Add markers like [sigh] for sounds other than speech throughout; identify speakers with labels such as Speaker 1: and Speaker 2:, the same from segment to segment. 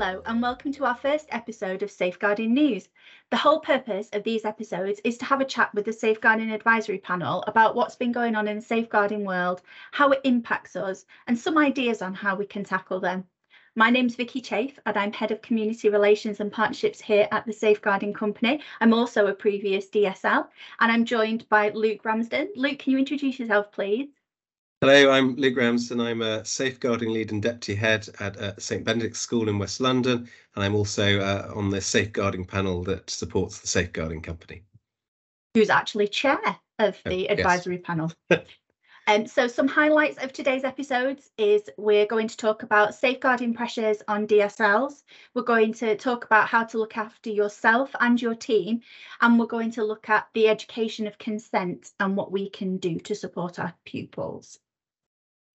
Speaker 1: Hello, and welcome to our first episode of Safeguarding News. The whole purpose of these episodes is to have a chat with the Safeguarding Advisory Panel about what's been going on in the safeguarding world, how it impacts us, and some ideas on how we can tackle them. My name's Vikkey Chaffe, and I'm Head of Community Relations and Partnerships here at the Safeguarding Company. I'm also a previous DSL, and I'm joined by Luke Ramsden. Luke, can you introduce yourself, please?
Speaker 2: Hello, I'm Luke Ramsden. I'm a safeguarding lead and deputy head at uh, St Benedict's School in West London, and I'm also uh, on the safeguarding panel that supports the Safeguarding Company.
Speaker 1: Who's actually chair of oh, the oh, advisory yes. panel. [laughs] Um, so some highlights of today's episodes is we're going to talk about safeguarding pressures on DSLs. We're going to talk about how to look after yourself and your team, and we're going to look at the education of consent and what we can do to support our pupils.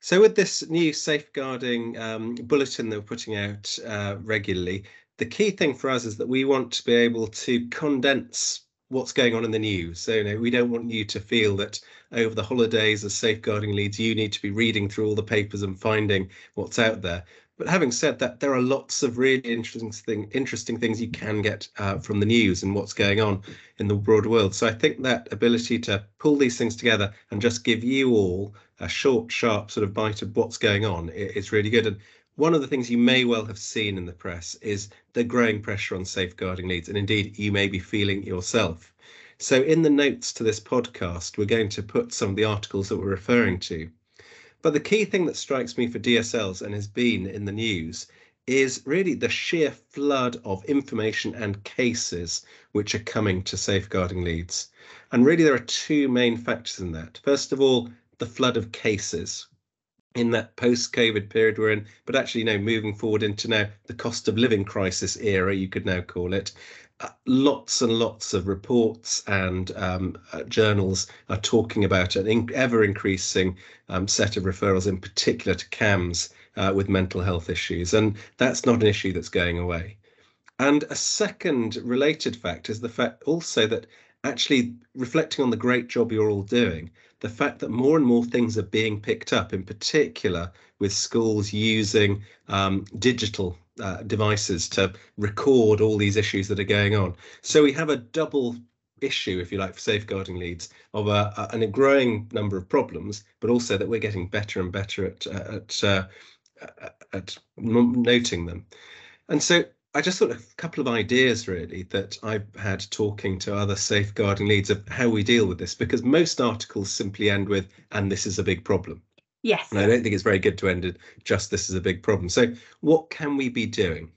Speaker 2: So with this new safeguarding um, bulletin that we're putting out uh, regularly, the key thing for us is that we want to be able to condense what's going on in the news. So you know, we don't want you to feel that over the holidays as safeguarding leads, you need to be reading through all the papers and finding what's out there. But having said that, there are lots of really interesting thing, interesting things you can get uh, from the news and what's going on in the broader world. So I think that ability to pull these things together and just give you all a short, sharp sort of bite of what's going on is really good. And one of the things you may well have seen in the press is the growing pressure on safeguarding leads, and indeed you may be feeling yourself. So in the notes to this podcast, we're going to put some of the articles that we're referring to. But the key thing that strikes me for DSLs and has been in the news is really the sheer flood of information and cases which are coming to safeguarding leads. And really, there are two main factors in that. First of all, the flood of cases in that post-COVID period we're in, but actually, you know, moving forward into now the cost of living crisis era, you could now call it, lots and lots of reports and um, uh, journals are talking about an in- ever increasing um, set of referrals, in particular to CAMHS, uh, with mental health issues. And that's not an issue that's going away. And a second related fact is the fact also that actually reflecting on the great job you're all doing, the fact that more and more things are being picked up, in particular with schools using um, digital uh, devices to record all these issues that are going on. So we have a double issue, if you like, for safeguarding leads of a, a, a growing number of problems, but also that we're getting better and better at uh, at uh, at noting them. And so I just thought a couple of ideas really that I've had talking to other safeguarding leads of how we deal with this, because most articles simply end with, and this is a big problem.
Speaker 1: Yes.
Speaker 2: And I don't think it's very good to end it just this is a big problem. So what can we be doing?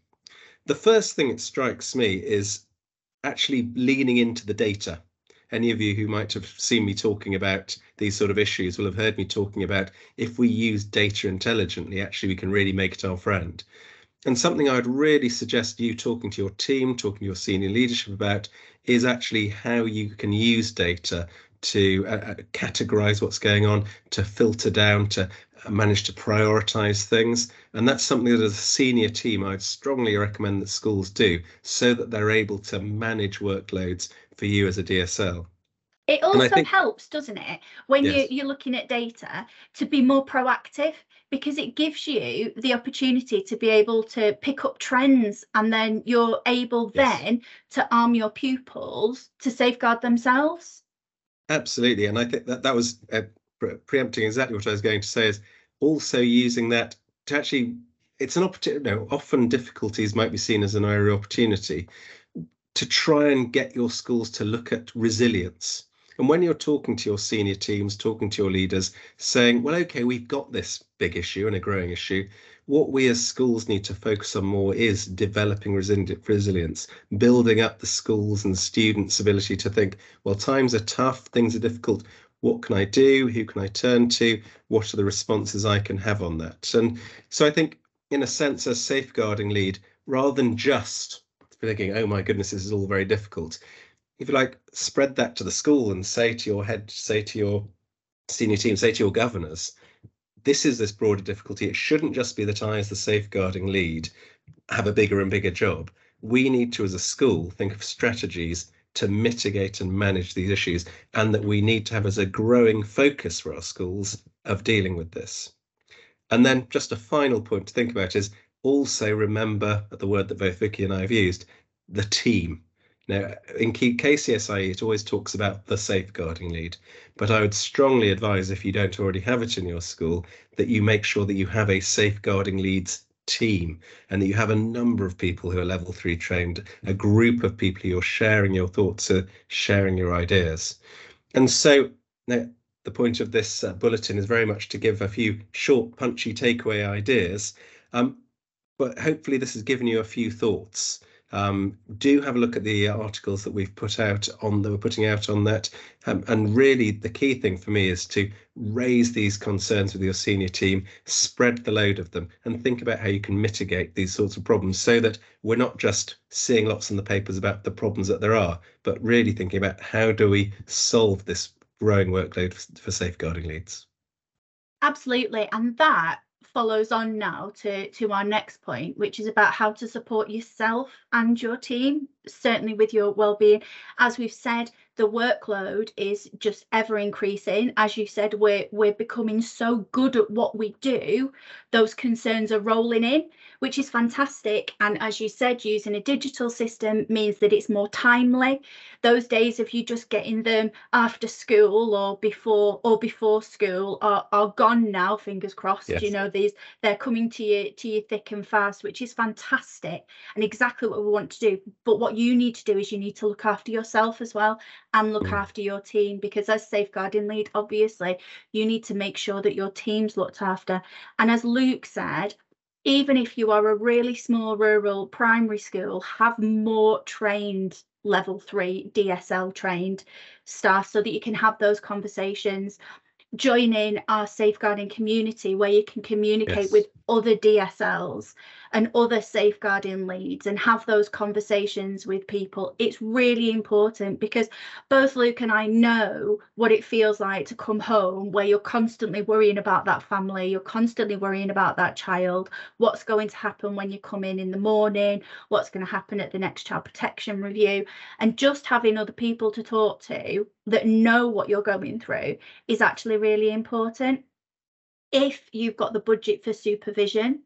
Speaker 2: The first thing that strikes me is actually leaning into the data. Any of you who might have seen me talking about these sort of issues will have heard me talking about if we use data intelligently, actually we can really make it our friend. And something I'd really suggest you talking to your team, talking to your senior leadership about is actually how you can use data to uh, uh, categorize what's going on, to filter down, to uh, manage to prioritize things. And that's something that as a senior team, I'd strongly recommend that schools do so that they're able to manage workloads for you as a DSL.
Speaker 1: It also think, helps, doesn't it, when yes. you, you're looking at data to be more proactive because it gives you the opportunity to be able to pick up trends and then you're able yes. then to arm your pupils to safeguard themselves.
Speaker 2: Absolutely, and I think that that was uh, pre- preempting exactly what I was going to say. Is also using that to actually, it's an opportunity. No, often difficulties might be seen as an area opportunity to try and get your schools to look at resilience. And when you're talking to your senior teams, talking to your leaders, saying, well, okay, we've got this big issue and a growing issue what we as schools need to focus on more is developing resilience, building up the schools and students' ability to think, well, times are tough, things are difficult. What can I do? Who can I turn to? What are the responses I can have on that? And so I think, in a sense, as safeguarding lead, rather than just thinking, oh my goodness, this is all very difficult, if you like, spread that to the school and say to your head, say to your senior team, say to your governors, this is this broader difficulty. It shouldn't just be that I, as the safeguarding lead, have a bigger and bigger job. We need to, as a school, think of strategies to mitigate and manage these issues, and that we need to have as a growing focus for our schools of dealing with this. And then just a final point to think about is also remember the word that both Vikkey and I have used, the team. Now, in KCSIE, it always talks about the safeguarding lead, but I would strongly advise if you don't already have it in your school that you make sure that you have a safeguarding leads team and that you have a number of people who are level three trained, a group of people who you're sharing your thoughts, uh, sharing your ideas. And so now the point of this uh, bulletin is very much to give a few short, punchy takeaway ideas. Um, but hopefully this has given you a few thoughts um, do have a look at the articles that we've put out on that we're putting out on that. Um, and really, the key thing for me is to raise these concerns with your senior team, spread the load of them, and think about how you can mitigate these sorts of problems so that we're not just seeing lots in the papers about the problems that there are, but really thinking about how do we solve this growing workload for safeguarding leads.
Speaker 1: Absolutely. And that follows on now to to our next point which is about how to support yourself and your team certainly with your well-being. As we've said the workload is just ever increasing. As you said we're we're becoming so good at what we do those concerns are rolling in which is fantastic. And as you said using a digital system means that it's more timely. Those days of you just getting them after school or before or before school are, are gone now fingers crossed. Yes. you know these they're coming to you to you thick and fast which is fantastic and exactly what we want to do. But what you need to do is you need to look after yourself as well and look mm. after your team because as safeguarding lead obviously you need to make sure that your team's looked after. And as luke said even if you are a really small rural primary school have more trained level 3 dsl trained staff so that you can have those conversations join in our safeguarding community where you can communicate yes. with other DSLs and other safeguarding leads and have those conversations with people. It's really important because both Luke and I know what it feels like to come home where you're constantly worrying about that family, you're constantly worrying about that child, what's going to happen when you come in in the morning, what's going to happen at the next child protection review. And just having other people to talk to that know what you're going through is actually really important if you've got the budget for supervision,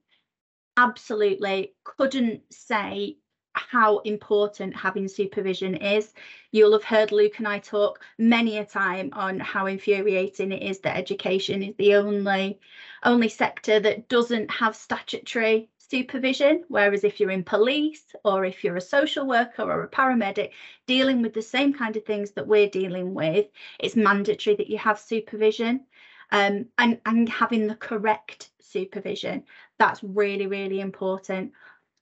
Speaker 1: absolutely couldn't say how important having supervision is. You'll have heard Luke and I talk many a time on how infuriating it is that education is the only only sector that doesn't have statutory supervision. Whereas if you're in police or if you're a social worker or a paramedic dealing with the same kind of things that we're dealing with, it's mandatory that you have supervision um, and, and having the correct supervision. That's really, really important.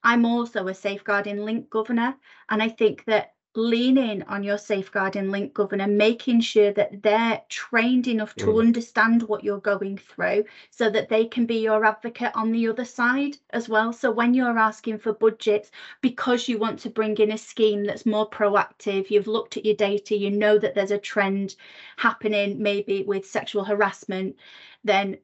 Speaker 1: I'm also a safeguarding link governor, and I think that leaning on your safeguarding link governor, making sure that they're trained enough to mm. understand what you're going through so that they can be your advocate on the other side as well. So when you're asking for budgets, because you want to bring in a scheme that's more proactive, you've looked at your data, you know that there's a trend happening maybe with sexual harassment, then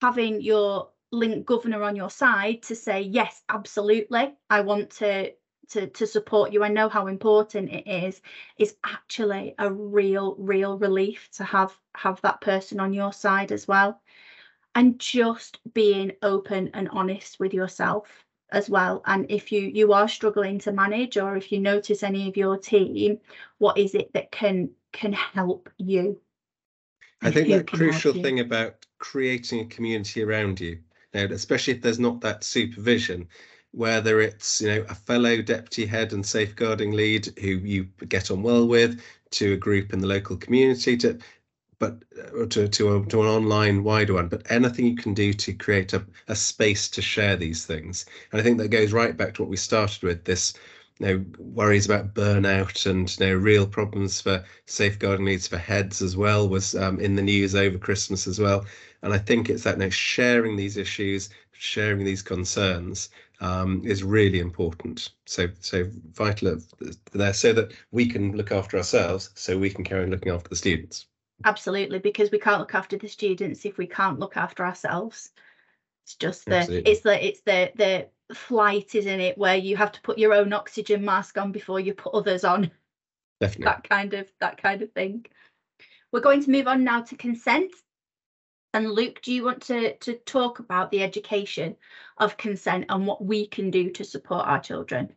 Speaker 1: having your link governor on your side to say yes absolutely i want to to to support you. I know how important it is is actually a real real relief to have have that person on your side as well. And just being open and honest with yourself as well. And if you you are struggling to manage or if you notice any of your team what is it that can can help you?
Speaker 2: I think the crucial thing about creating a community around you now especially if there's not that supervision whether it's you know a fellow deputy head and safeguarding lead who you get on well with to a group in the local community to but uh, to to, a, to an online wider one but anything you can do to create a, a space to share these things. And i think that goes right back to what we started with this you know worries about burnout and you know real problems for safeguarding needs for heads as well was um, in the news over christmas as well. And i think it's that you know sharing these issues sharing these concerns um, is really important. So, so vital there so that we can look after ourselves, so we can carry on looking after the students.
Speaker 1: Absolutely, because we can't look after the students if we can't look after ourselves. It's just the Absolutely. it's the it's the the flight, isn't it, where you have to put your own oxygen mask on before you put others on.
Speaker 2: Definitely.
Speaker 1: That kind of that kind of thing. We're going to move on now to consent. And Luke, do you want to, to talk about the education of consent and what we can do to support our children?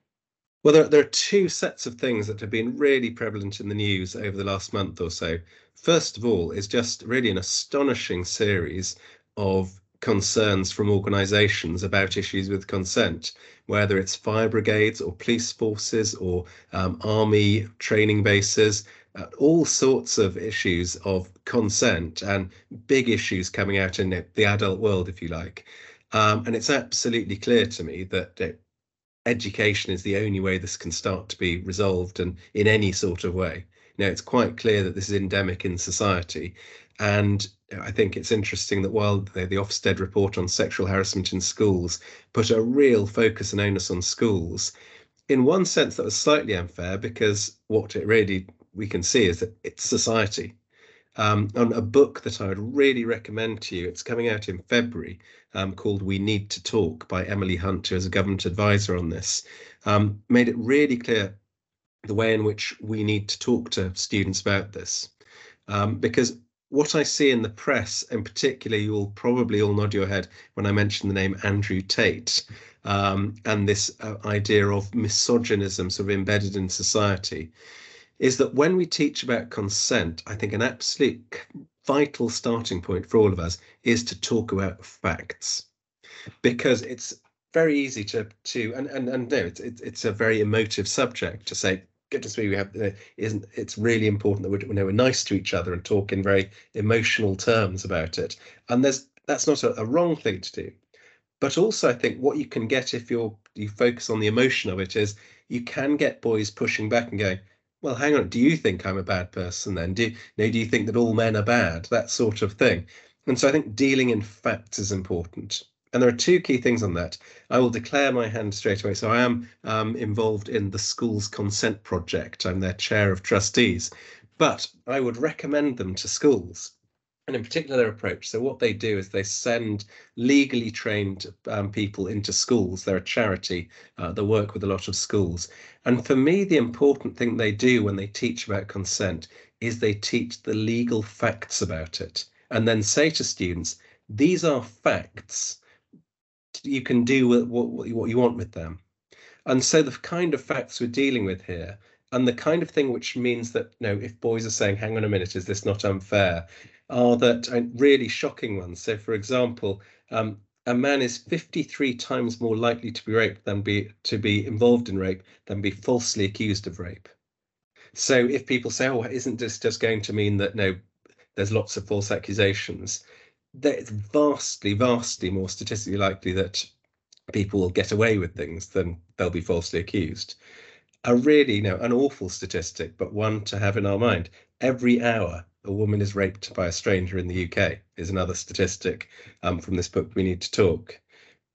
Speaker 2: Well, there, there are two sets of things that have been really prevalent in the news over the last month or so. First of all, is just really an astonishing series of concerns from organisations about issues with consent, whether it's fire brigades or police forces or um, army training bases, all sorts of issues of consent and big issues coming out in the adult world, if you like. Um, and it's absolutely clear to me that uh, education is the only way this can start to be resolved and in any sort of way. Now, it's quite clear that this is endemic in society. And I think it's interesting that while the, the Ofsted report on sexual harassment in schools put a real focus and onus on schools, in one sense that was slightly unfair because what it really we can see is that it's society. Um, on a book that I would really recommend to you, it's coming out in February, um, called We Need to Talk by Emily Hunt, who is a government advisor on this, um, made it really clear the way in which we need to talk to students about this. Um, because what I see in the press, and particularly, you'll probably all nod your head when I mention the name Andrew Tate um, and this uh, idea of misogynism sort of embedded in society, is that when we teach about consent, I think an absolute vital starting point for all of us is to talk about facts, because it's very easy to to and and and no, it's it's a very emotive subject to say goodness me, we have uh, isn't it's really important that we're, you know, we're nice to each other and talk in very emotional terms about it. And there's that's not a, a wrong thing to do. But also, I think what you can get if you're you focus on the emotion of it is you can get boys pushing back and going, well, hang on, do you think I'm a bad person then? Do you, do you think that all men are bad? That sort of thing. And so I think dealing in facts is important. And there are two key things on that. I will declare my hand straight away. So I am um, involved in the school's consent project. I'm their chair of trustees, but I would recommend them to schools and in particular their approach. So what they do is they send legally trained um, people into schools. They're a charity uh, that work with a lot of schools. And for me, the important thing they do when they teach about consent is they teach the legal facts about it and then say to students, these are facts you can do what, what, what you want with them. And so the kind of facts we're dealing with here, and the kind of thing which means that, you know, if boys are saying, hang on a minute, is this not unfair, are that uh, really shocking ones. So, for example, um, a man is 53 times more likely to be raped than be to be involved in rape than be falsely accused of rape. So if people say, oh, isn't this just going to mean that no, there's lots of false accusations? That it's vastly, vastly more statistically likely that people will get away with things than they'll be falsely accused. A really, you know, an awful statistic, but one to have in our mind. Every hour, a woman is raped by a stranger in the UK is another statistic um, from this book. We need to talk.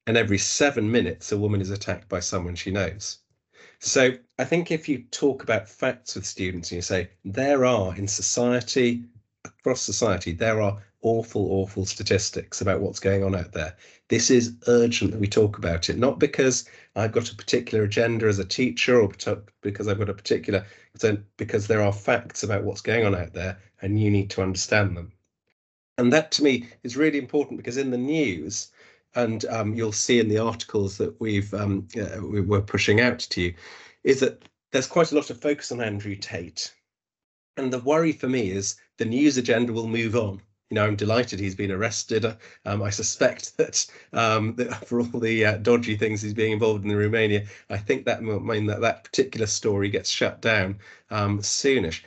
Speaker 2: And every seven minutes, a woman is attacked by someone she knows. So I think if you talk about facts with students and you say there are in society, across society, there are awful, awful statistics about what's going on out there. This is urgent that we talk about it, not because I've got a particular agenda as a teacher or because I've got a particular, because there are facts about what's going on out there and you need to understand them. And that to me is really important because in the news, and um, you'll see in the articles that we've um, uh, we were pushing out to you, is that there's quite a lot of focus on Andrew Tate. And the worry for me is the news agenda will move on you know, I'm delighted he's been arrested. Um, I suspect [laughs] that, um, that, for all the uh, dodgy things he's being involved in in Romania, I think that will mean that that particular story gets shut down um, soonish.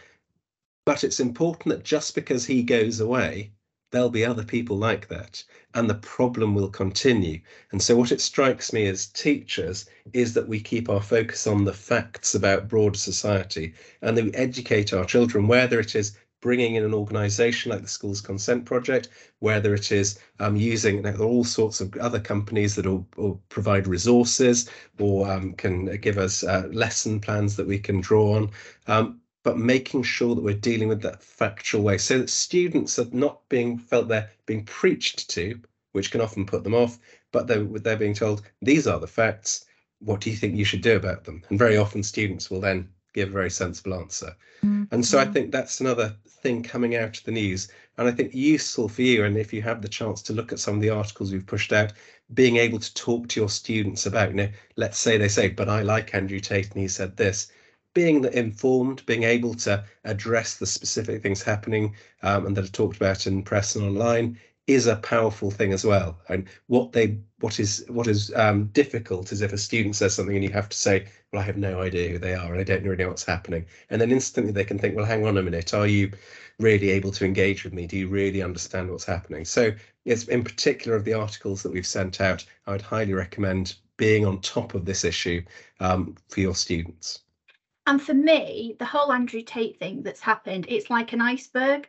Speaker 2: But it's important that just because he goes away, there'll be other people like that, and the problem will continue. And so, what it strikes me as teachers is that we keep our focus on the facts about broader society and that we educate our children, whether it is bringing in an organization like the Schools Consent Project, whether it is um, using all sorts of other companies that will, provide resources or um, can give us uh, lesson plans that we can draw on. Um, but making sure that we're dealing with that factual way so that students are not being felt they're being preached to, which can often put them off, but they're, they're being told, these are the facts. What do you think you should do about them? And very often students will then give a very sensible answer. Mm-hmm. And so I think that's another thing coming out of the news. And I think useful for you, and if you have the chance to look at some of the articles we've pushed out, being able to talk to your students about, you know, let's say they say, but I like Andrew Tate and he said this. Being informed, being able to address the specific things happening um, and that are talked about in press and online is a powerful thing as well. And what they what is what is um, difficult is if a student says something and you have to say, "Well, I have no idea who they are and I don't really know what's happening," and then instantly they can think, "Well, hang on a minute, are you really able to engage with me? Do you really understand what's happening?" So, yes, in particular of the articles that we've sent out, I would highly recommend being on top of this issue um, for your students.
Speaker 1: And for me, the whole Andrew Tate thing that's happened, it's like an iceberg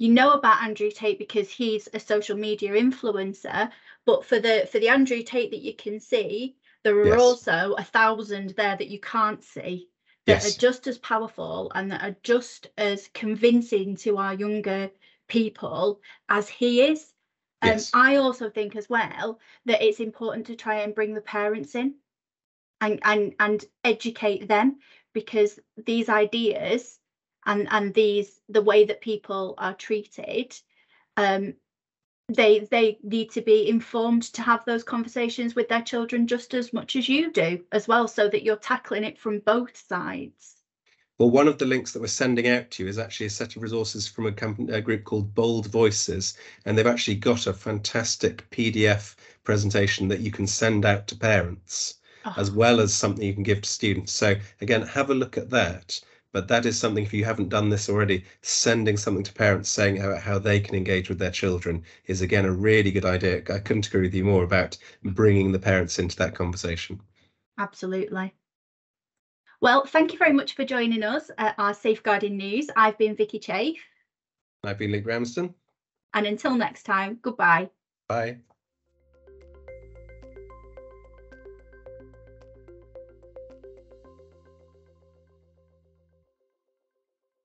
Speaker 1: you know about Andrew Tate because he's a social media influencer, but for the for the Andrew Tate that you can see, there are yes. also a thousand there that you can't see that yes. are just as powerful and that are just as convincing to our younger people as he is. And yes. I also think as well that it's important to try and bring the parents in and and and educate them because these ideas and and these the way that people are treated um they they need to be informed to have those conversations with their children just as much as you do as well so that you're tackling it from both sides.
Speaker 2: Well one of the links that we're sending out to you is actually a set of resources from a, company, a group called bold voices and they've actually got a fantastic pdf presentation that you can send out to parents oh. as well as something you can give to students. So again have a look at that but that is something if you haven't done this already sending something to parents saying how, how they can engage with their children is again a really good idea. I couldn't agree with you more about bringing the parents into that conversation.
Speaker 1: Absolutely. Well thank you very much for joining us at our safeguarding news. I've been Vikkey Chaffe.
Speaker 2: I've been luke ramsden.
Speaker 1: And until next time goodbye.
Speaker 2: Bye